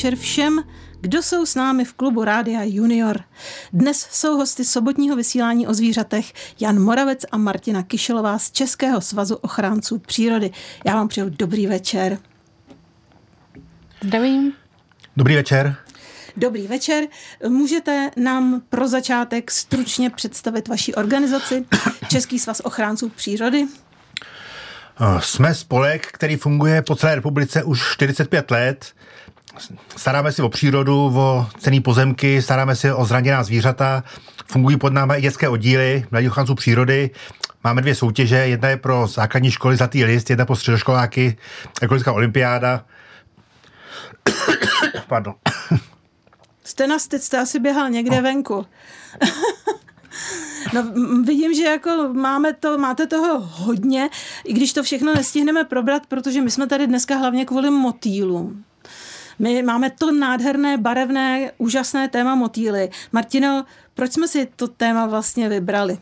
večer všem, kdo jsou s námi v klubu Rádia Junior. Dnes jsou hosty sobotního vysílání o zvířatech Jan Moravec a Martina Kyšelová z Českého svazu ochránců přírody. Já vám přeju dobrý večer. Zdravím. Dobrý večer. Dobrý večer. Můžete nám pro začátek stručně představit vaši organizaci Český svaz ochránců přírody? Jsme spolek, který funguje po celé republice už 45 let. Staráme se o přírodu, o cený pozemky, staráme se o zraněná zvířata. Fungují pod námi i dětské oddíly Mladí ochránců přírody. Máme dvě soutěže, jedna je pro základní školy Zlatý list, jedna pro středoškoláky, ekologická olympiáda. Pardon. Jste na styc, jste asi běhal někde no. venku. No, vidím, že jako máme to, máte toho hodně, i když to všechno nestihneme probrat, protože my jsme tady dneska hlavně kvůli motýlům. My máme to nádherné, barevné, úžasné téma motýly. Martino, proč jsme si to téma vlastně vybrali?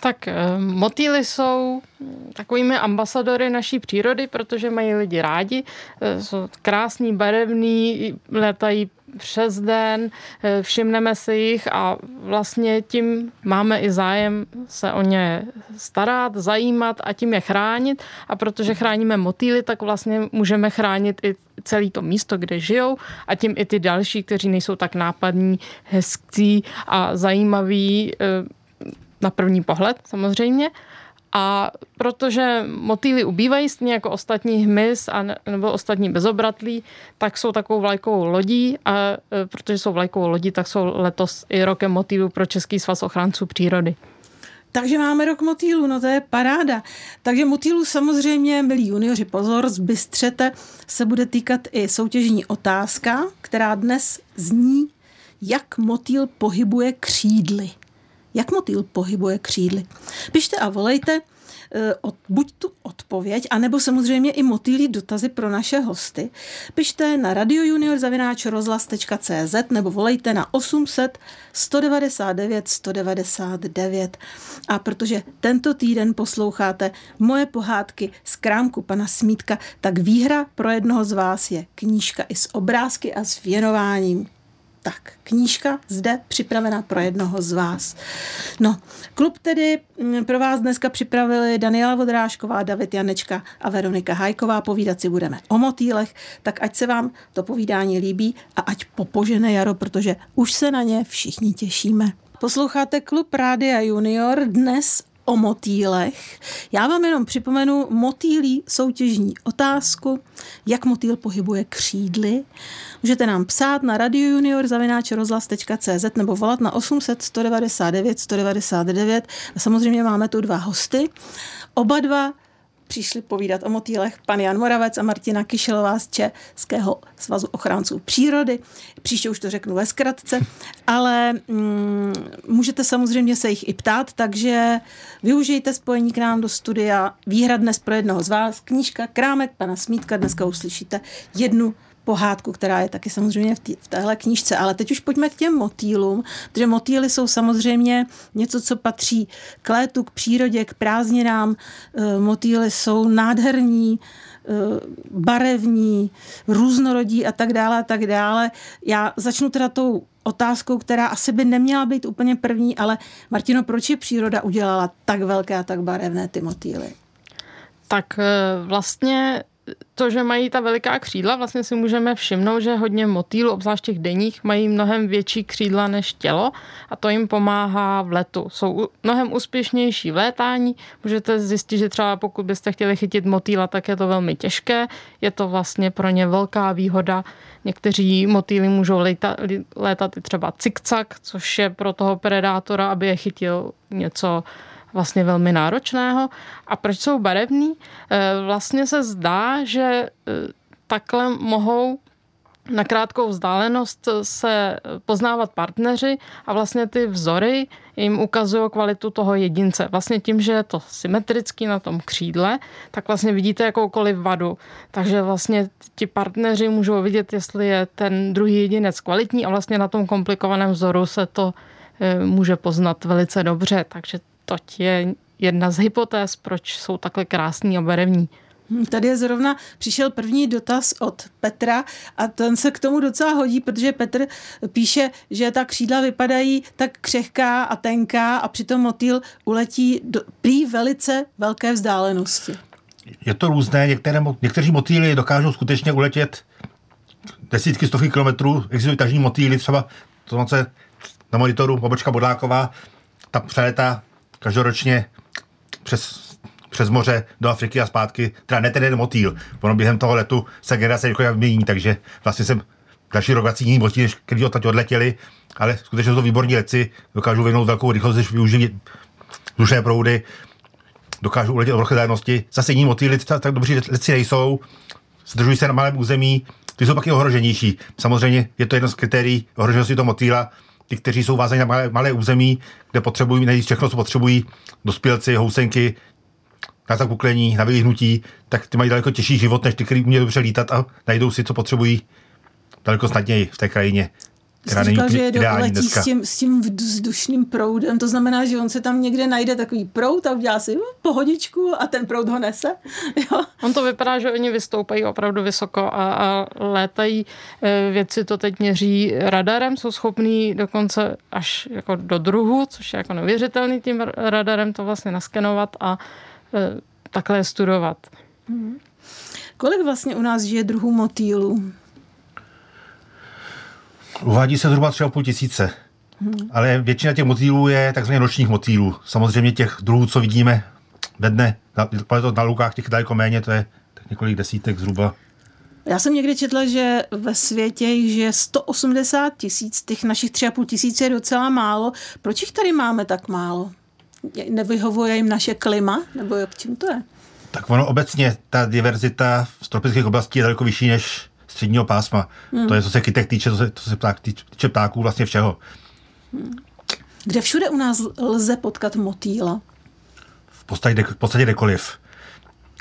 Tak eh, motýly jsou takovými ambasadory naší přírody, protože mají lidi rádi. Eh, jsou krásný, barevný, letají přes den, eh, všimneme si jich a vlastně tím máme i zájem se o ně starat, zajímat a tím je chránit. A protože chráníme motýly, tak vlastně můžeme chránit i celé to místo, kde žijou a tím i ty další, kteří nejsou tak nápadní, hezký a zajímaví na první pohled samozřejmě. A protože motýly ubývají stejně jako ostatní hmyz a ne, nebo ostatní bezobratlí, tak jsou takovou vlajkovou lodí a e, protože jsou vlajkovou lodí, tak jsou letos i rokem motýlů pro Český svaz ochránců přírody. Takže máme rok motýlů, no to je paráda. Takže motýlů samozřejmě, milí junioři, pozor, zbystřete, se bude týkat i soutěžní otázka, která dnes zní, jak motýl pohybuje křídly jak motýl pohybuje křídly. Pište a volejte eh, od, buď tu odpověď, anebo samozřejmě i motýlí dotazy pro naše hosty. Pište na radiojuniorzavináčrozhlas.cz nebo volejte na 800 199 199. A protože tento týden posloucháte moje pohádky z krámku pana Smítka, tak výhra pro jednoho z vás je knížka i s obrázky a s věnováním. Tak, knížka zde připravená pro jednoho z vás. No, klub tedy mm, pro vás dneska připravili Daniela Vodrášková, David Janečka a Veronika Hajková. Povídat si budeme o motýlech, tak ať se vám to povídání líbí a ať popožene jaro, protože už se na ně všichni těšíme. Posloucháte klub Rádia Junior dnes o motýlech. Já vám jenom připomenu motýlí soutěžní otázku, jak motýl pohybuje křídly. Můžete nám psát na radiojunior.cz nebo volat na 800 199 199 a samozřejmě máme tu dva hosty. Oba dva přišli povídat o motýlech pan Jan Moravec a Martina Kyšelová z Českého svazu ochránců přírody. Příště už to řeknu ve zkratce, ale mm, můžete samozřejmě se jich i ptát, takže využijte spojení k nám do studia. Výhra dnes pro jednoho z vás, knížka Krámek pana Smítka. Dneska uslyšíte jednu pohádku, která je taky samozřejmě v, tý, v téhle knížce. Ale teď už pojďme k těm motýlům, protože motýly jsou samozřejmě něco, co patří k létu, k přírodě, k prázdninám. E, motýly jsou nádherní, e, barevní, různorodí a tak dále a tak dále. Já začnu teda tou otázkou, která asi by neměla být úplně první, ale Martino, proč je příroda udělala tak velké a tak barevné ty motýly? Tak e, vlastně to, že mají ta veliká křídla, vlastně si můžeme všimnout, že hodně motýlů, obzvlášť těch denních, mají mnohem větší křídla než tělo a to jim pomáhá v letu. Jsou mnohem úspěšnější v létání. Můžete zjistit, že třeba pokud byste chtěli chytit motýla, tak je to velmi těžké. Je to vlastně pro ně velká výhoda. Někteří motýly můžou létat, létat i třeba cikcak, což je pro toho predátora, aby je chytil něco vlastně velmi náročného. A proč jsou barevný? Eh, vlastně se zdá, že eh, takhle mohou na krátkou vzdálenost se poznávat partneři a vlastně ty vzory jim ukazují kvalitu toho jedince. Vlastně tím, že je to symetrický na tom křídle, tak vlastně vidíte jakoukoliv vadu. Takže vlastně ti partneři můžou vidět, jestli je ten druhý jedinec kvalitní a vlastně na tom komplikovaném vzoru se to eh, může poznat velice dobře. Takže toť je jedna z hypotéz, proč jsou takhle krásní a barevní. Hm, tady je zrovna, přišel první dotaz od Petra a ten se k tomu docela hodí, protože Petr píše, že ta křídla vypadají tak křehká a tenká a přitom motýl uletí do prý velice velké vzdálenosti. Je to různé, některé, někteří motýly dokážou skutečně uletět desítky, stovky kilometrů, existují tažní motýly, třeba to se na monitoru Bobočka Bodláková, ta přeletá každoročně přes přes moře do Afriky a zpátky, teda ne ten jeden motýl, ono během toho letu se generace jako mění, takže vlastně jsem další rok vrací jiný motýl, než když odtaď odletěli, ale skutečně jsou to výborní leci, dokážou vyvinout velkou rychlost, když využijí duše proudy, dokážou uletět obrovské dálnosti. Zase jiní motýly tak dobří leci nejsou, zdržují se na malém území, ty jsou pak i ohroženější. Samozřejmě je to jedno z kritérií ohroženosti toho motýla, ty, kteří jsou vázaní na malé, malé území, kde potřebují nejvíc všechno, co potřebují, dospělci, housenky, na zakuklení, na vyhnutí, tak ty mají daleko těžší život, než ty, kteří umějí dobře lítat a najdou si, co potřebují daleko snadněji v té krajině. Která říkal, že je do, letí dneska. s tím, s tím vzdušným proudem, to znamená, že on se tam někde najde takový proud a udělá si hm, pohodičku a ten proud ho nese. Jo. On to vypadá, že oni vystoupají opravdu vysoko a, a létají. E, vědci to teď měří radarem, jsou schopní dokonce až jako do druhu, což je jako neuvěřitelný tím radarem to vlastně naskenovat a e, takhle studovat. Hmm. Kolik vlastně u nás žije druhů motýlů? Uvádí se zhruba 3,5 tisíce. Hmm. Ale většina těch motýlů je takzvaně nočních motýlů. Samozřejmě těch druhů, co vidíme ve dne, na, na lukách těch daleko méně, to je tak několik desítek zhruba. Já jsem někdy četla, že ve světě je 180 tisíc, těch našich 3,5 tisíc je docela málo. Proč jich tady máme tak málo? Nevyhovuje jim naše klima? Nebo jak čím to je? Tak ono obecně, ta diverzita v tropických oblastí je daleko vyšší než středního pásma. Hmm. To je, co se kytek týče, co se, co se pták, týče ptáků, vlastně všeho. Hmm. Kde všude u nás lze potkat motýla? V podstatě, v podstatě kdekoliv.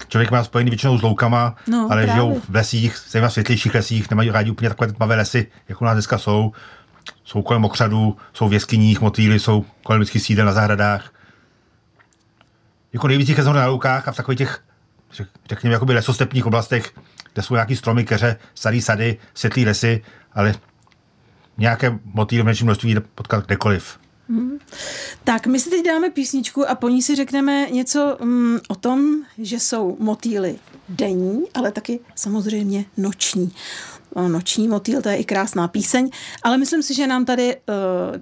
Člověk má spojený většinou s loukama, no, ale právě. žijou v lesích, zejména světlejších lesích, nemají rádi úplně takové tmavé lesy, jako u nás dneska jsou. Jsou kolem okřadů, jsou v jeskyních, motýly, jsou kolem lidských sídel na zahradách. Jako nejvíc jich na loukách a v takových těch, řekněme, jakoby lesostepních oblastech, kde jsou nějaký stromy, keře, starý sady, světlý lesy, ale nějaké motýly v menším množství potkat kdekoliv. Hmm. Tak my si teď dáme písničku a po ní si řekneme něco um, o tom, že jsou motýly denní, ale taky samozřejmě noční noční motýl, to je i krásná píseň, ale myslím si, že nám tady uh,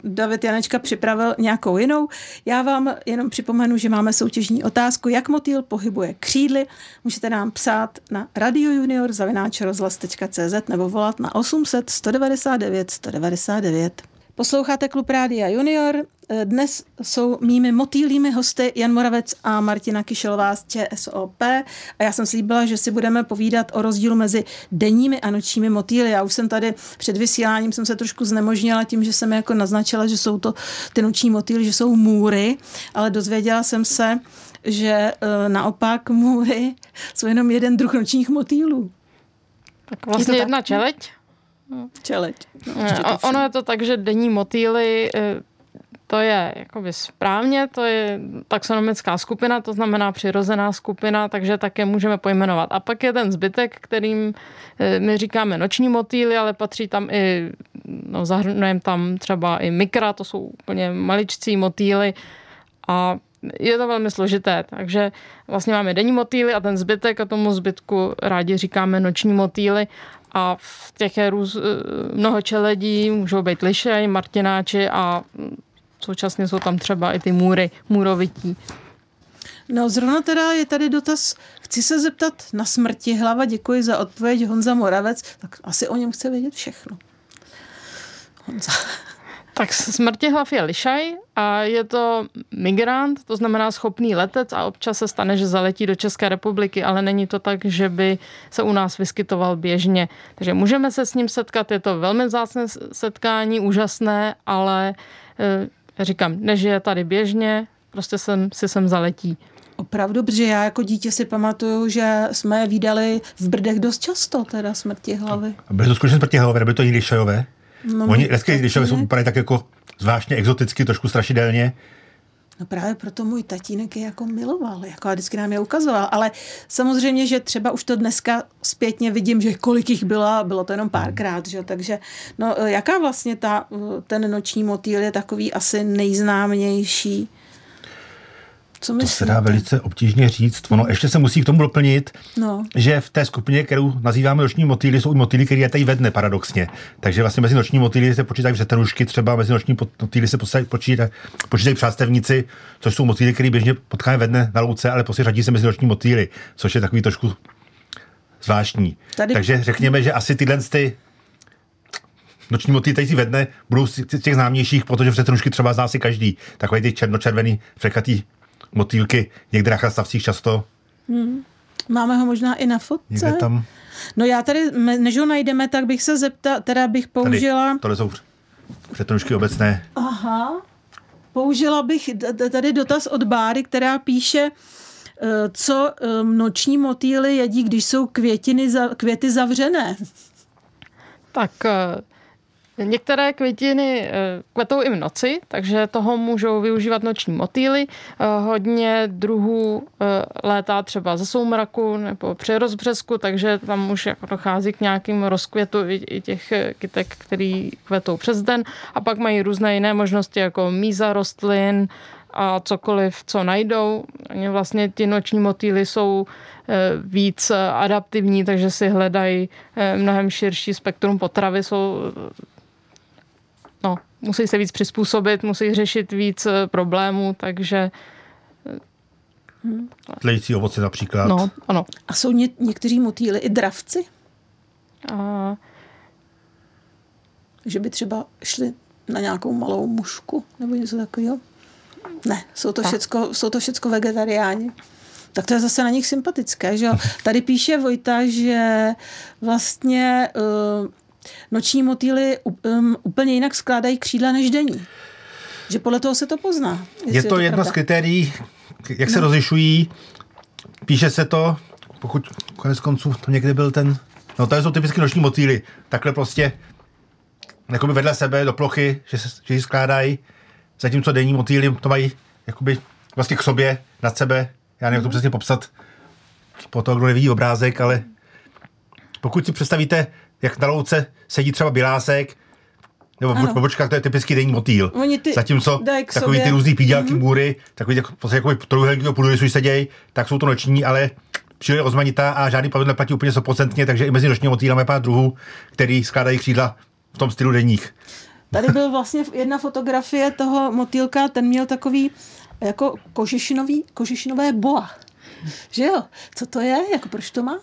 David Janečka připravil nějakou jinou. Já vám jenom připomenu, že máme soutěžní otázku, jak motýl pohybuje křídly. Můžete nám psát na radiojunior.cz nebo volat na 800 199 199. Posloucháte Klub Rádia Junior. Dnes jsou mými motýlými hosty Jan Moravec a Martina Kyšelová z ČSOP a já jsem slíbila, že si budeme povídat o rozdílu mezi denními a nočními motýly. Já už jsem tady před vysíláním jsem se trošku znemožnila tím, že jsem jako naznačila, že jsou to ty noční motýly, že jsou můry, ale dozvěděla jsem se, že e, naopak můry jsou jenom jeden druh nočních motýlů. Tak vlastně je jedna tak? čeleť Čeleť. No, no ono je to tak, že denní motýly eh, to je jakoby správně, to je taxonomická skupina, to znamená přirozená skupina, takže také můžeme pojmenovat. A pak je ten zbytek, kterým eh, my říkáme noční motýly, ale patří tam i, no zahrnujeme tam třeba i mikra, to jsou úplně maličcí motýly a je to velmi složité, takže vlastně máme denní motýly a ten zbytek a tomu zbytku rádi říkáme noční motýly a v těch je růz, eh, mnoho čeledí, můžou být lišej, martináči a současně jsou tam třeba i ty můry, můrovití. No zrovna teda je tady dotaz, chci se zeptat na smrti hlava, děkuji za odpověď Honza Moravec, tak asi o něm chce vědět všechno. Honza. Tak smrtihlav je lišaj a je to migrant, to znamená schopný letec a občas se stane, že zaletí do České republiky, ale není to tak, že by se u nás vyskytoval běžně. Takže můžeme se s ním setkat, je to velmi vzácné setkání, úžasné, ale e, říkám, nežije tady běžně, prostě sem, si sem zaletí. Opravdu, protože já jako dítě si pamatuju, že jsme je výdali v Brdech dost často, teda smrti hlavy. Byly to skutečně smrti hlavy, nebo to i No, Oni, dneska, když jsou vypadají tak jako zvláštně exoticky, trošku strašidelně. No právě proto můj tatínek je jako miloval, jako a vždycky nám je ukazoval, ale samozřejmě, že třeba už to dneska zpětně vidím, že kolik jich bylo, bylo to jenom párkrát, že? takže no, jaká vlastně ta, ten noční motýl je takový asi nejznámější? Co to se dá velice obtížně říct. Ono ještě se musí k tomu doplnit, no. že v té skupině, kterou nazýváme noční motýly, jsou i motýly, které je tady ve dne paradoxně. Takže vlastně mezi noční motýly se počítají vřetenušky, třeba mezi noční motýly se počítají, počítají přástevníci, což jsou motýly, které běžně potkáme ve dne na louce, ale prostě řadí se mezi noční motýly, což je takový trošku zvláštní. Tady... Takže řekněme, že asi tyhle ty noční motýly tady ve dne budou z těch známějších, protože vřetenušky třeba zná si každý. Takový ty černočervený, frekatý motýlky někde na chlastavcích často. Hmm. Máme ho možná i na fotce. Někde tam. No já tady, než ho najdeme, tak bych se zeptala, teda bych použila... Tady, tohle jsou přetonušky obecné. Aha. Použila bych tady dotaz od Báry, která píše, eh, co eh, noční motýly jedí, když jsou květiny, květy zavřené. Tak eh, Některé květiny eh, kvetou i v noci, takže toho můžou využívat noční motýly. Eh, hodně druhů eh, létá třeba ze soumraku nebo při rozbřesku, takže tam už jako dochází k nějakým rozkvětu i těch kytek, který kvetou přes den. A pak mají různé jiné možnosti, jako míza rostlin, a cokoliv, co najdou. Oni vlastně ty noční motýly jsou víc adaptivní, takže si hledají mnohem širší spektrum potravy, jsou musí se víc přizpůsobit, musí řešit víc eh, problémů, takže hmm. Tlející ovoce například. No, ano. A jsou ně, někteří motýly i dravci? A... Že by třeba šli na nějakou malou mušku nebo něco takového? Ne, jsou to, všecko, jsou to všecko vegetariáni. Tak to je zase na nich sympatické, že jo? Tady píše Vojta, že vlastně uh, noční motýly um, úplně jinak skládají křídla než denní. Že podle toho se to pozná. Je to, je to jedno z kritérií, jak se no. rozlišují. Píše se to, pokud konec konců to někdy byl ten... No to jsou typicky noční motýly. Takhle prostě jakoby vedle sebe do plochy, že se že skládají. Zatímco denní motýly to mají jakoby vlastně k sobě, nad sebe. Já nevím, jak to přesně popsat po toho, kdo nevidí obrázek, ale pokud si představíte jak na louce sedí třeba bilásek, nebo v pobočkách to je typický denní motýl. Oni ty Zatímco takový ty různý pídělky, mm-hmm. můry, takový jako, trojuhelníkové půdorysu sedějí, tak jsou to noční, ale příroda rozmanitá a žádný pravidlo neplatí úplně 100%, takže i mezi nočními motýlami je pár druhů, který skládají křídla v tom stylu denních. Tady byl vlastně jedna fotografie toho motýlka, ten měl takový jako kožešinový, kožešinové boa. Že jo? Co to je? Jako proč to má?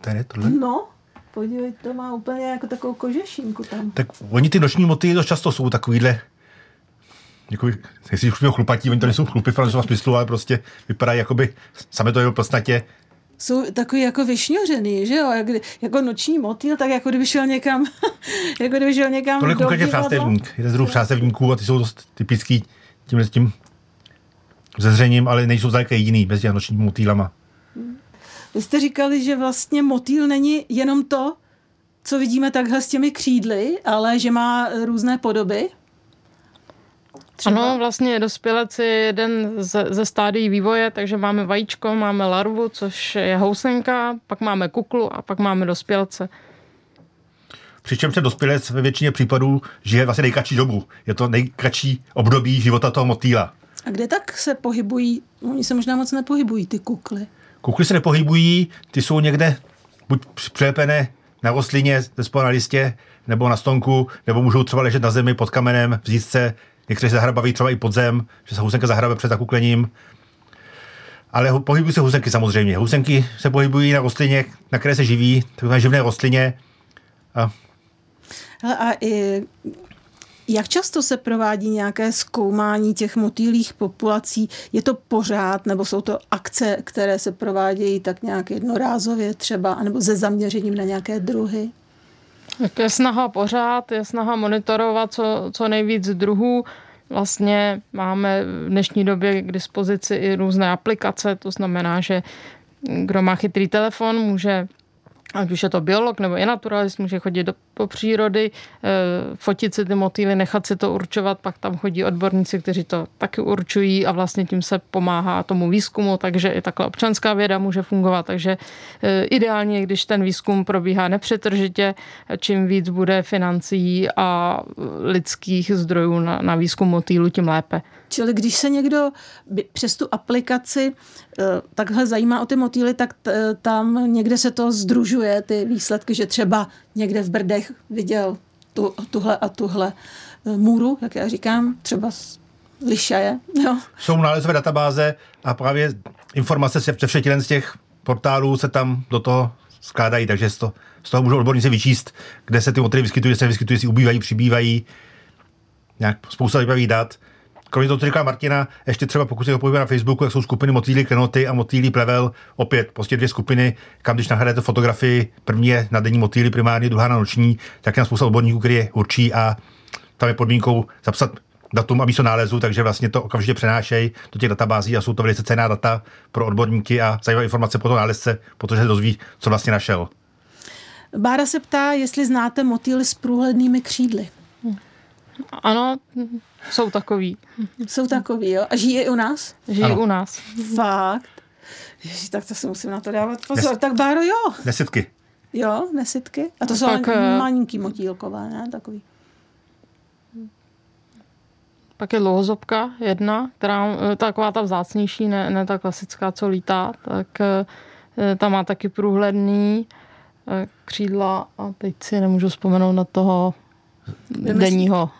Tady tohle? No, podívej, to má úplně jako takovou kožešínku tam. Tak oni ty noční moty dost často jsou takovýhle Děkuji. Jestli už chlupatí, oni to nejsou chlupy v francouzském smyslu, ale prostě vypadají jakoby, sami to je v podstatě jsou takový jako vyšňořený, že jo, jak, jako noční motýl, tak jako kdyby šel někam, jako kdyby šel někam Tohle konkrétně přástevník, jeden z druhů přástevníků a ty jsou dost typický tím, tím zezřením, ale nejsou zdaleka jediný mezi nočními motýlama. Hmm. Vy jste říkali, že vlastně motýl není jenom to, co vidíme takhle s těmi křídly, ale že má různé podoby. Třeba? Ano, vlastně dospělec je jeden ze, ze stádií vývoje, takže máme vajíčko, máme larvu, což je housenka, pak máme kuklu a pak máme dospělce. Přičemž ten dospělec ve většině případů žije vlastně nejkratší dobu. Je to nejkratší období života toho motýla. A kde tak se pohybují? Oni se možná moc nepohybují, ty kukly. Kukly se nepohybují, ty jsou někde buď přilepené na rostlině, ze na listě, nebo na stonku, nebo můžou třeba ležet na zemi pod kamenem, vzít se, někteří se zahrabaví třeba i pod zem, že se housenka zahrabe před zakuklením. Ale pohybují se housenky samozřejmě. Housenky se pohybují na rostlině, na které se živí, takové živné rostlině. A, a i jak často se provádí nějaké zkoumání těch motýlých populací? Je to pořád, nebo jsou to akce, které se provádějí tak nějak jednorázově třeba, anebo se zaměřením na nějaké druhy? Tak je snaha pořád, je snaha monitorovat co, co nejvíc druhů. Vlastně máme v dnešní době k dispozici i různé aplikace, to znamená, že kdo má chytrý telefon, může ať už je to biolog nebo je naturalist, může chodit do, po přírody, e, fotit si ty motýly, nechat si to určovat, pak tam chodí odborníci, kteří to taky určují a vlastně tím se pomáhá tomu výzkumu, takže i takhle občanská věda může fungovat. Takže e, ideálně, když ten výzkum probíhá nepřetržitě, čím víc bude financí a lidských zdrojů na, na výzkum motýlu, tím lépe. Čili když se někdo přes tu aplikaci eh, takhle zajímá o ty motýly, tak tam někde se to združuje, ty výsledky, že třeba někde v Brdech viděl tu, tuhle a tuhle eh, můru, jak já říkám, třeba z Lišaje. Jo. Jsou nálezové databáze a právě informace se ze všech z těch portálů se tam do toho skládají, takže z toho, z toho můžou odborníci vyčíst, kde se ty motýly vyskytují, se vyskytují, jestli ubývají, přibývají, nějak spousta zajímavých dat kromě toho, co říká Martina, ještě třeba pokud si ho na Facebooku, jak jsou skupiny motýlí klenoty a motýlí plevel, opět prostě dvě skupiny, kam když nahradete fotografii, první je na denní motýly primárně, druhá na noční, tak je na spousta odborníků, který je určí a tam je podmínkou zapsat datum a místo nálezu, takže vlastně to okamžitě přenášejí do těch databází a jsou to velice cená data pro odborníky a zajímavé informace pro toho nálezce, protože se dozví, co vlastně našel. Bára se ptá, jestli znáte motýly s průhlednými křídly. Ano, jsou takový. Jsou takový, jo? A žijí i u nás? Žijí ano. u nás. Fakt? Ježi, tak to si musím na to dávat pozor. Nes, tak Báro, jo. Nesytky. Jo, nesytky. A to jsou pak, eh, malinký motýlkové, ne? Takový. Pak je lohozobka jedna, která eh, taková ta vzácnější, ne, ne ta klasická, co lítá, tak eh, ta má taky průhledný křídla a teď si nemůžu vzpomenout na toho denního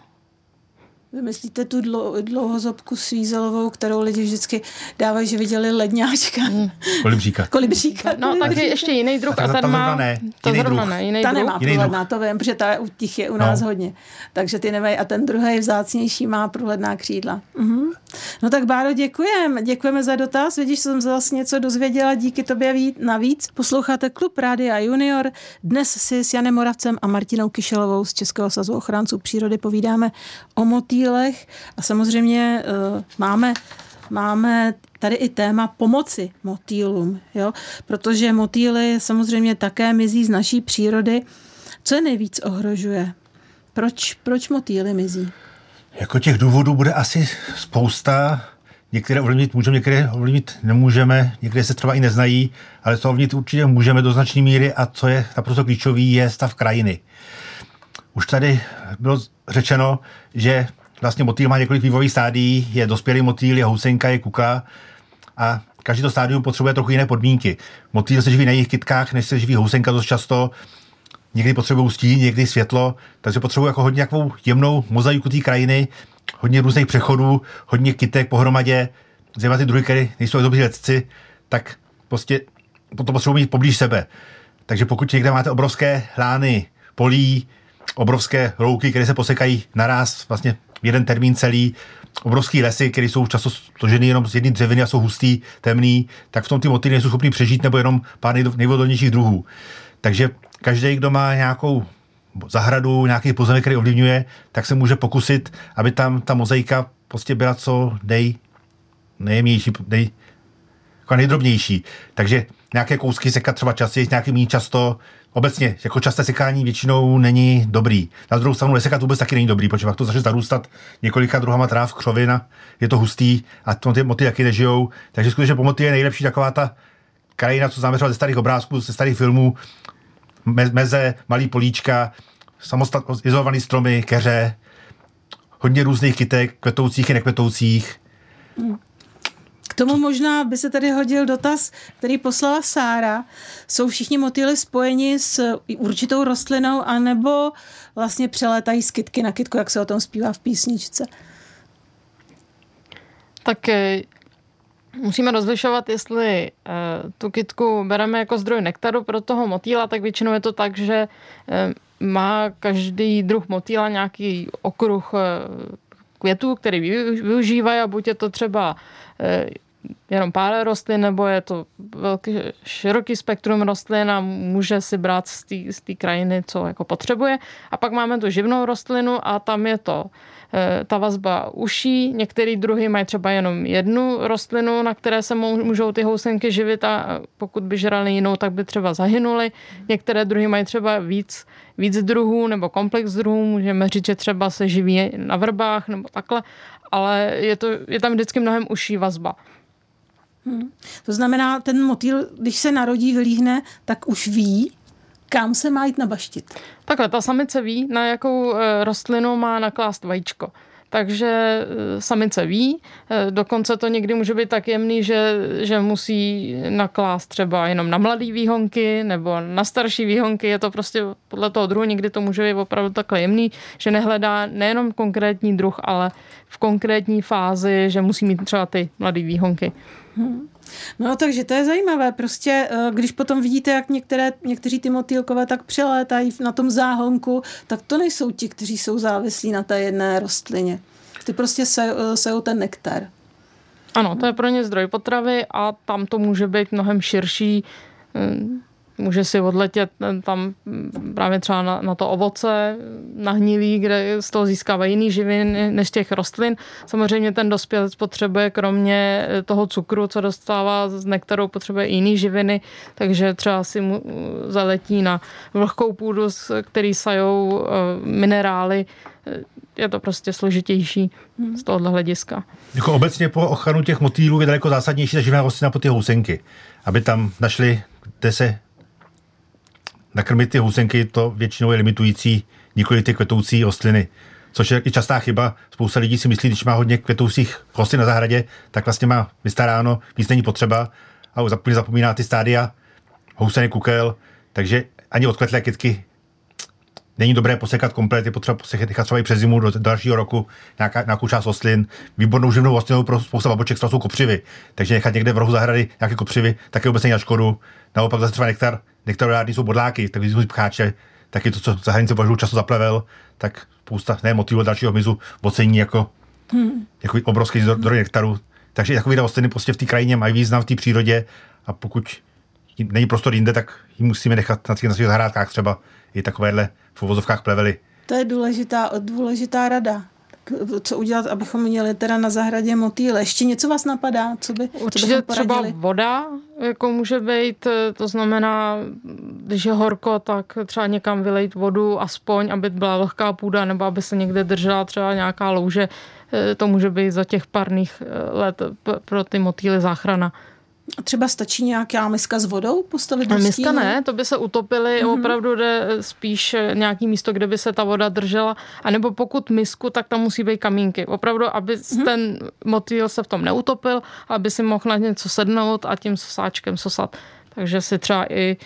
Vymyslíte tu dlouhozobku svízelovou, kterou lidi vždycky dávají, že viděli ledňáčka. Hmm. Kolibříka. Kolibříka. No, tak je ještě jiný druh. A, ten má... Ne, to jiný zrovna ne, jiný ta druh. nemá průhledná, to vím, protože ta u těch je u nás no. hodně. Takže ty nemají. A ten druhý vzácnější má průhledná křídla. Mhm. No tak Báro, děkujeme. Děkujeme za dotaz. Vidíš, jsem zase něco dozvěděla díky tobě navíc. Posloucháte Klub Rádia Junior. Dnes si s Janem Moravcem a Martinou Kyšelovou z Českého svazu ochránců přírody povídáme o motýlech a samozřejmě uh, máme máme tady i téma pomoci motýlům, jo? protože motýly samozřejmě také mizí z naší přírody. Co je nejvíc ohrožuje? Proč, proč motýly mizí? Jako těch důvodů bude asi spousta. Některé ovlivnit můžeme, některé ovlivnit nemůžeme, některé se třeba i neznají, ale co ovlivnit určitě můžeme do značné míry a co je naprosto klíčový, je stav krajiny. Už tady bylo řečeno, že vlastně motýl má několik vývojových stádií, je dospělý motýl, je housenka, je kuka a každý to stádium potřebuje trochu jiné podmínky. Motýl se živí na jejich kytkách, než se živí housenka dost často, někdy potřebují stín, někdy světlo, takže potřebují jako hodně nějakou jemnou mozaiku té krajiny, hodně různých přechodů, hodně kytek pohromadě, zejména ty druhy, které nejsou dobří letci, tak prostě to potřebují mít poblíž sebe. Takže pokud někde máte obrovské lány, polí, obrovské louky, které se posekají naraz, vlastně jeden termín celý, obrovský lesy, které jsou často složeny jenom z jedné dřeviny a jsou hustý, temný, tak v tom ty motýly nejsou schopný přežít nebo jenom pár nejvodolnějších druhů. Takže každý, kdo má nějakou zahradu, nějaký pozemek, který ovlivňuje, tak se může pokusit, aby tam ta mozaika prostě byla co nej, nejjemnější, nej, jako nejdrobnější. Takže nějaké kousky sekat třeba častěji, nějaký méně často. Obecně, jako časté sekání většinou není dobrý. Na druhou stranu nesekat vůbec taky není dobrý, protože pak to začne zarůstat několika druhama tráv, křovina, je to hustý a to ty moty taky nežijou. Takže skutečně pomoty je nejlepší taková ta krajina, co známe ze starých obrázků, ze starých filmů, meze, malý políčka, samostat, izolovaný stromy, keře, hodně různých kytek, kvetoucích i nekvetoucích. K tomu možná by se tady hodil dotaz, který poslala Sára. Jsou všichni motýly spojeni s určitou rostlinou, anebo vlastně přelétají z kytky na kytku, jak se o tom zpívá v písničce? Tak eh, musíme rozlišovat, jestli uh, tu kytku bereme jako zdroj nektaru pro toho motýla, tak většinou je to tak, že uh, má každý druh motýla nějaký okruh uh, květů, který využívají a buď je to třeba jenom pár rostlin, nebo je to velký, široký spektrum rostlin a může si brát z té krajiny, co jako potřebuje. A pak máme tu živnou rostlinu a tam je to Eh, ta vazba uší. Některé druhy mají třeba jenom jednu rostlinu, na které se můžou ty housenky živit a pokud by žrali jinou, tak by třeba zahynuli. Některé druhy mají třeba víc, víc druhů nebo komplex druhů. Můžeme říct, že třeba se živí na vrbách nebo takhle, ale je, to, je tam vždycky mnohem uší vazba. Hmm. To znamená, ten motýl, když se narodí, vylíhne, tak už ví, kam se má jít nabaštit? Takhle, ta samice ví, na jakou eh, rostlinu má naklást vajíčko. Takže eh, samice ví, eh, dokonce to někdy může být tak jemný, že, že musí naklást třeba jenom na mladý výhonky nebo na starší výhonky. Je to prostě podle toho druhu, někdy to může být opravdu takhle jemný, že nehledá nejenom konkrétní druh, ale v konkrétní fázi, že musí mít třeba ty mladý výhonky. Hmm. No takže to je zajímavé. Prostě eh, když potom vidíte, jak některé, někteří ty motýlkové tak přilétají na tom záhonku, tak to nejsou ti, kteří jsou závislí na té jedné rostlině. Ty prostě eh, sejou ten nektar. Ano, to je pro ně zdroj potravy a tam to může být mnohem širší hm, může si odletět eh, tam mm, právě třeba na, na to ovoce nahnilý, kde z toho získává jiný živin než těch rostlin. Samozřejmě ten dospělec potřebuje kromě eh, toho cukru, co dostává z nektaru, potřebuje jiný živiny, takže třeba si mu eh, zaletí na vlhkou půdu, z který sajou minerály, je to prostě složitější z tohohle hlediska. Jako obecně po ochranu těch motýlů je daleko zásadnější ta živná rostlina po ty housenky, aby tam našli, kde se nakrmit ty housenky, to většinou je limitující nikoli ty kvetoucí rostliny. Což je i častá chyba. Spousta lidí si myslí, když má hodně kvetoucích rostlin na zahradě, tak vlastně má vystaráno, víc není potřeba a úplně zapomíná ty stádia housenek, kukel, takže ani odkvetlé kytky není dobré posekat komplet, je potřeba posekat nechat třeba i přes zimu do, dalšího roku nějaká, nějakou část rostlin. Výbornou živnou rostlinou pro spousta baboček jsou kopřivy, takže nechat někde v rohu zahrady nějaké kopřivy taky vůbec není na škodu. Naopak zase třeba nektar nektarárny jsou bodláky, tak když jsou pcháče, taky to, co za hranice považuji často za plevel, tak spousta ne motivů dalšího hmyzu ocení jako, hmm. jako obrovský zdroj nektaru. Takže takové rostliny prostě v té krajině mají význam v té přírodě a pokud není prostor jinde, tak ji musíme nechat na těch, na těch zahrádkách třeba i takovéhle v uvozovkách plevely. To je důležitá, důležitá rada co udělat, abychom měli teda na zahradě motýle. Ještě něco vás napadá? Co by, Určitě co třeba voda jako může být, to znamená, když je horko, tak třeba někam vylejt vodu aspoň, aby byla lehká půda, nebo aby se někde držela třeba nějaká louže. To může být za těch parných let pro ty motýly záchrana. Třeba stačí nějaká miska s vodou postavit do Miska ne, to by se utopily, mm-hmm. opravdu jde spíš nějaký místo, kde by se ta voda držela, a nebo pokud misku, tak tam musí být kamínky. Opravdu, aby mm-hmm. ten motýl se v tom neutopil, aby si mohl na něco sednout a tím sosáčkem sosat. Takže si třeba i e,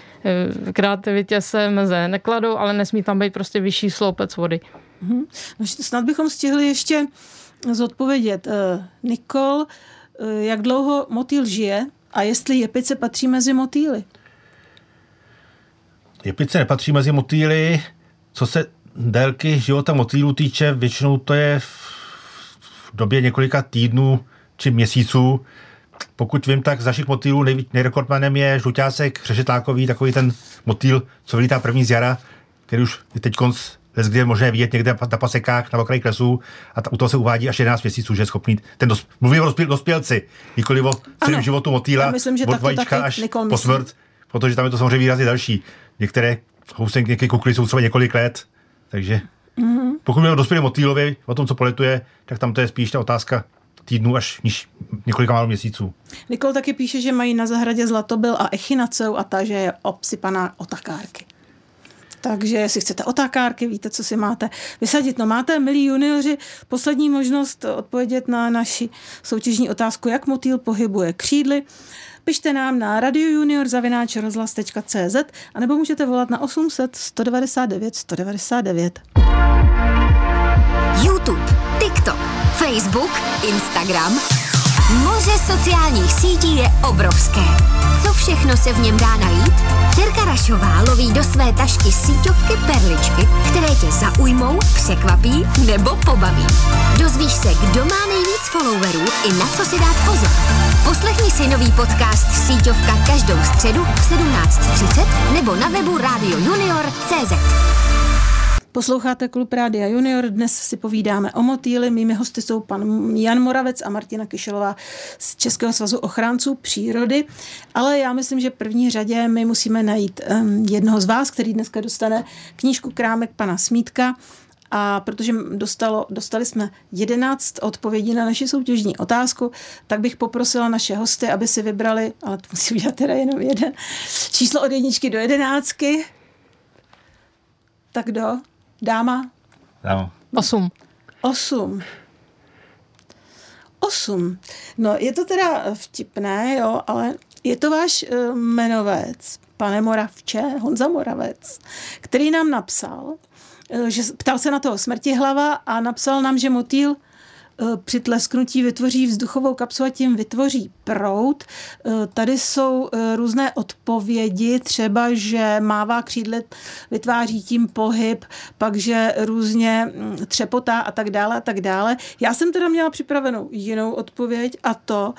v kreativitě se meze nekladou, ale nesmí tam být prostě vyšší sloupec vody. Mm-hmm. No, snad bychom stihli ještě zodpovědět. Uh, Nikol, jak dlouho motýl žije? A jestli jepice patří mezi motýly? Jepice nepatří mezi motýly. Co se délky života motýlů týče, většinou to je v době několika týdnů či měsíců. Pokud vím, tak z našich motýlů nejrekordmanem je žluťásek křešetlákový, takový ten motýl, co vylítá první z jara, který už teď konc kde je možné vidět někde na pasekách, na okraji klesů a ta, u toho se uvádí až 11 měsíců, že je schopný ten dos, mluví o dospěl, dospělci, nikoli o celém životu motýla, myslím, že od vajíčka až po smrt, protože tam je to samozřejmě výrazně další. Některé housenky, některé kukly jsou třeba několik let, takže mm-hmm. pokud mluvíme o dospělém motýlovi, o tom, co poletuje, tak tam to je spíš ta otázka týdnů až niž, několika málo měsíců. Nikol taky píše, že mají na zahradě zlatobyl a echinaceu a ta, že je obsypaná otakárky. Takže jestli chcete otákárky, víte, co si máte vysadit. No máte, milí junioři, poslední možnost odpovědět na naši soutěžní otázku, jak motýl pohybuje křídly. Pište nám na radiojunior.cz a nebo můžete volat na 800 199 199. YouTube, TikTok, Facebook, Instagram Moře sociálních sítí je obrovské. Co všechno se v něm dá najít? Terka Rašová loví do své tašky síťovky perličky, které tě zaujmou, překvapí nebo pobaví. Dozvíš se, kdo má nejvíc followerů i na co si dát pozor. Poslechni si nový podcast Síťovka každou středu v 17.30 nebo na webu Radio Junior.cz. Posloucháte Klub Rádia Junior, dnes si povídáme o motýli. Mými hosty jsou pan Jan Moravec a Martina Kyšelová z Českého svazu ochránců přírody. Ale já myslím, že v první řadě my musíme najít um, jednoho z vás, který dneska dostane knížku Krámek pana Smítka. A protože dostalo, dostali jsme 11 odpovědí na naši soutěžní otázku, tak bych poprosila naše hosty, aby si vybrali, ale to musí udělat teda jenom jeden, číslo od jedničky do jedenáctky. Tak kdo? Dáma? Dáma. Osm. Osm. Osm. No, je to teda vtipné, jo, ale je to váš uh, jmenovec, pane Moravče, Honza Moravec, který nám napsal, uh, že ptal se na toho smrti hlava a napsal nám, že motýl Eh, při tlesknutí vytvoří vzduchovou kapsu a tím vytvoří prout. Eh, tady jsou eh, různé odpovědi, třeba, že mává křídle, vytváří tím pohyb, pak, že různě hm, třepotá a tak dále a tak dále. Já jsem teda měla připravenou jinou odpověď a to,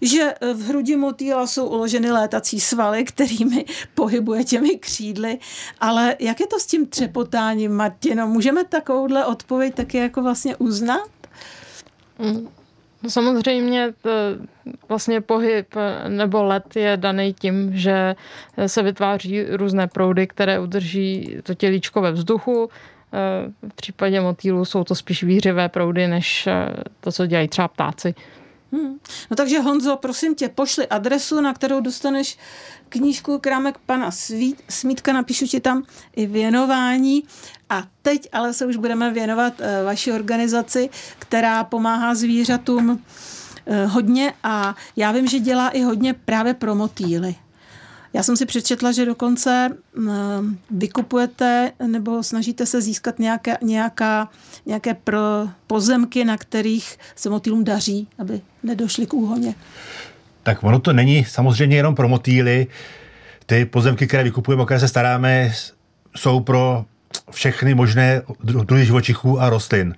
že v hrudi motýla jsou uloženy létací svaly, kterými pohybuje těmi křídly, ale jak je to s tím třepotáním, Martino? Můžeme takovouhle odpověď taky jako vlastně uznat? Mm. Samozřejmě to, vlastně pohyb nebo let je daný tím, že se vytváří různé proudy, které udrží to tělíčko ve vzduchu. V případě motýlů jsou to spíš výřivé proudy, než to, co dělají třeba ptáci. Hmm. No takže Honzo, prosím tě, pošli adresu, na kterou dostaneš knížku Krámek pana Svít, Smítka, napíšu ti tam i věnování. A teď ale se už budeme věnovat uh, vaší organizaci, která pomáhá zvířatům uh, hodně a já vím, že dělá i hodně právě pro motýly. Já jsem si přečetla, že dokonce vykupujete nebo snažíte se získat nějaké, nějaká, nějaké pro pozemky, na kterých se motýlům daří, aby nedošli k úhoně. Tak ono to není samozřejmě jenom pro motýly. Ty pozemky, které vykupujeme, o které se staráme, jsou pro všechny možné druhy živočichů a rostlin.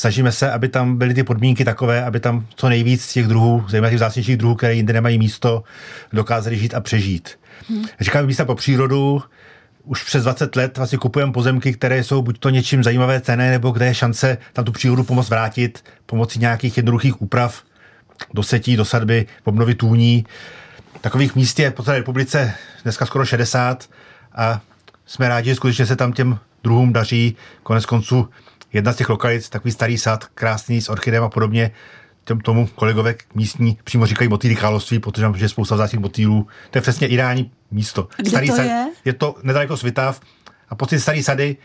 Snažíme se, aby tam byly ty podmínky takové, aby tam co nejvíc z těch druhů, zejména těch vzácnějších druhů, které jinde nemají místo, dokázali žít a přežít. Hmm. Říkáme místa po přírodu, už přes 20 let vlastně kupujeme pozemky, které jsou buď to něčím zajímavé cené, nebo kde je šance tam tu přírodu pomoct vrátit pomocí nějakých jednoduchých úprav do setí, do sadby, obnovy tůní. Takových míst je po celé republice dneska skoro 60 a jsme rádi, že skutečně se tam těm druhům daří. Konec konců jedna z těch lokalit, takový starý sad, krásný s orchidem a podobně, těm tomu kolegové místní přímo říkají motýlí království, protože tam je spousta vzácných motýlů. To je přesně ideální místo. Kde starý to sad, je? Je to nedaleko Svitav a po ty starý sady,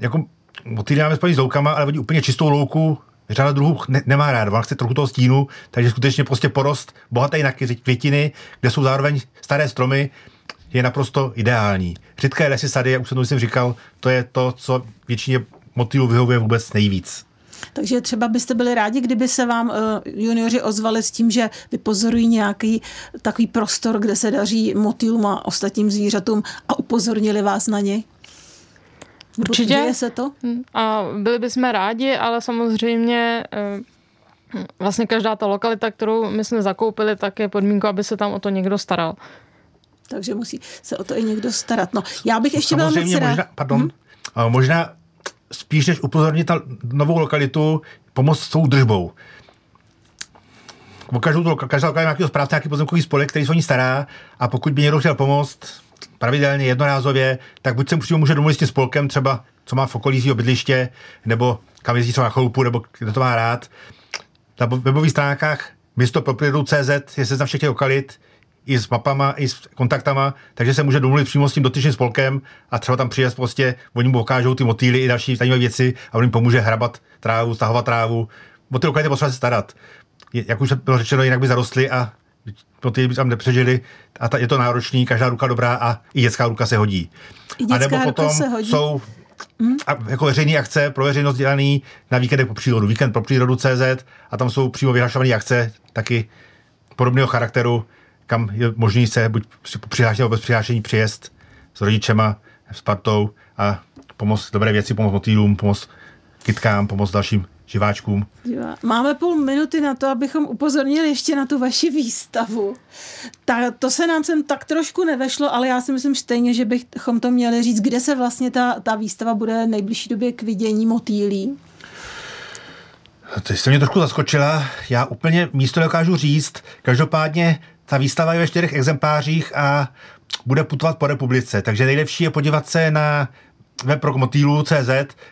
jako motýly máme spojit s loukama, ale oni úplně čistou louku řada druhů ne, nemá rád, on chce trochu toho stínu, takže skutečně prostě porost bohatý na květiny, kde jsou zároveň staré stromy, je naprosto ideální. Řidké lesy sady, jak už jsem to říkal, to je to, co většině motýlů vyhovuje vůbec nejvíc. Takže třeba byste byli rádi, kdyby se vám uh, junioři ozvali s tím, že vypozorují nějaký takový prostor, kde se daří motýlům a ostatním zvířatům a upozornili vás na ně? Určitě. Děje se to? Hm, a byli bychom rádi, ale samozřejmě eh, vlastně každá ta lokalita, kterou my jsme zakoupili, tak je podmínka, aby se tam o to někdo staral. Takže musí se o to i někdo starat. No, já bych ještě byla moc možná, pardon, hmm? možná spíš než upozornit na novou lokalitu, pomoct s tou držbou. Každou, každá lokalita nějakého správce, nějaký pozemkový spolek, který se o ní stará a pokud by někdo chtěl pomoct pravidelně, jednorázově, tak buď se přímo může domluvit s tím spolkem, třeba co má v okolí svého bydliště, nebo kam jezdí třeba na chalupu, nebo kde to má rád. Na webových stránkách město CZ je seznam všech těch lokalit, i s mapama, i s kontaktama, takže se může domluvit přímo s tím dotyčným spolkem a třeba tam přijet prostě, oni mu ukážou ty motýly i další zajímavé věci a on jim pomůže hrabat trávu, stahovat trávu. O ty lokality potřeba se starat. Jak už bylo řečeno, jinak by zarostly a motýly by tam nepřežili a ta, je to náročný, každá ruka dobrá a i dětská ruka se hodí. I a nebo potom jsou mm. a jako veřejný akce pro veřejnost dělaný na víkendech po přírodu. Víkend pro přírodu CZ a tam jsou přímo vyhlašované akce, taky podobného charakteru, kam je možný se buď přihlášení nebo bez přihlášení přijezd s rodičema, s partou a pomoct dobré věci, pomoct motýlům, pomoct kytkám, pomoct dalším živáčkům. Máme půl minuty na to, abychom upozornili ještě na tu vaši výstavu. Ta, to se nám sem tak trošku nevešlo, ale já si myslím stejně, že bychom to měli říct, kde se vlastně ta, ta výstava bude v nejbližší době k vidění motýlí. Ty jste mě trošku zaskočila. Já úplně místo dokážu říct. Každopádně ta výstava je ve čtyřech exemplářích a bude putovat po republice. Takže nejlepší je podívat se na web pro CZ,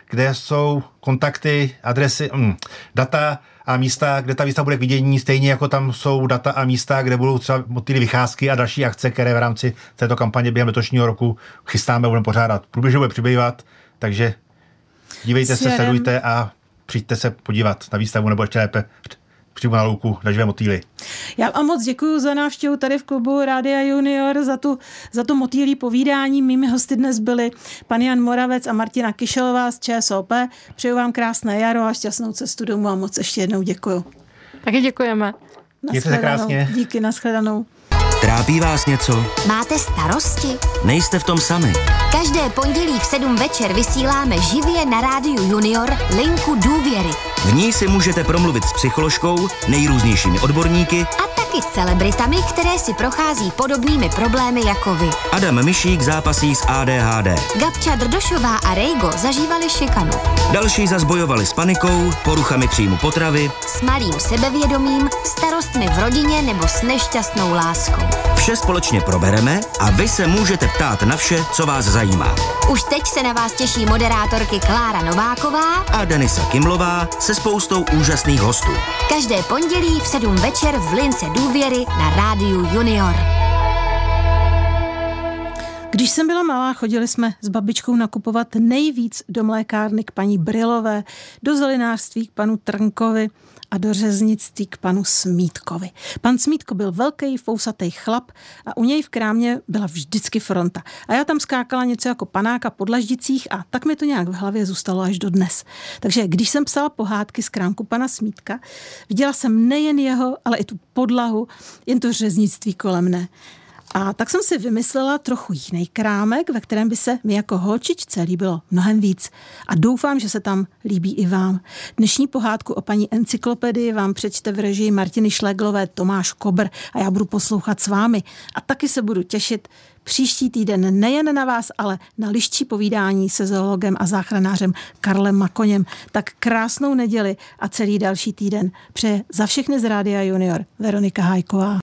kde jsou kontakty, adresy, mm, data a místa, kde ta výstava bude k vidění, stejně jako tam jsou data a místa, kde budou třeba motýly vycházky a další akce, které v rámci této kampaně během letošního roku chystáme, budeme pořádat. Průběžně bude přibývat, takže dívejte Svěrem. se, sledujte a přijďte se podívat na výstavu, nebo ještě lépe přímo na louku na živé motýly. Já vám moc děkuji za návštěvu tady v klubu Rádia Junior, za, tu, za to motýlí povídání. Mými hosty dnes byli pan Jan Moravec a Martina Kyšelová z ČSOP. Přeju vám krásné jaro a šťastnou cestu domů a moc ještě jednou děkuji. Taky děkujeme. Mějte se krásně. Díky, nashledanou. Trápí vás něco? Máte starosti? Nejste v tom sami. Každé pondělí v 7 večer vysíláme živě na rádiu Junior linku důvěry. V ní si můžete promluvit s psycholožkou, nejrůznějšími odborníky a taky s celebritami, které si prochází podobnými problémy jako vy. Adam Myšík zápasí s ADHD. Gabča Drdošová a Rejgo zažívali šikanu. Další zazbojovali s panikou, poruchami příjmu potravy, s malým sebevědomím, starostmi v rodině nebo s nešťastnou láskou. Vše společně probereme a vy se můžete ptát na vše, co vás zajímá. Už teď se na vás těší moderátorky Klára Nováková a Denisa Kimlová se spoustou úžasných hostů. Každé pondělí v 7 večer v Lince důvěry na rádiu Junior. Když jsem byla malá, chodili jsme s babičkou nakupovat nejvíc do mlékárny k paní Brilové, do zelinářství k panu Trnkovi a do řeznictví k panu Smítkovi. Pan Smítko byl velký, fousatý chlap a u něj v krámě byla vždycky fronta. A já tam skákala něco jako panáka po dlaždicích a tak mi to nějak v hlavě zůstalo až do dnes. Takže když jsem psala pohádky z krámku pana Smítka, viděla jsem nejen jeho, ale i tu podlahu, jen to řeznictví kolem mne. A tak jsem si vymyslela trochu jiný krámek, ve kterém by se mi jako holčičce líbilo mnohem víc. A doufám, že se tam líbí i vám. Dnešní pohádku o paní encyklopedii vám přečte v režii Martiny Šleglové Tomáš Kobr a já budu poslouchat s vámi. A taky se budu těšit příští týden nejen na vás, ale na liští povídání se zoologem a záchranářem Karlem Makoněm. Tak krásnou neděli a celý další týden přeje za všechny z Rádia Junior Veronika Hájková.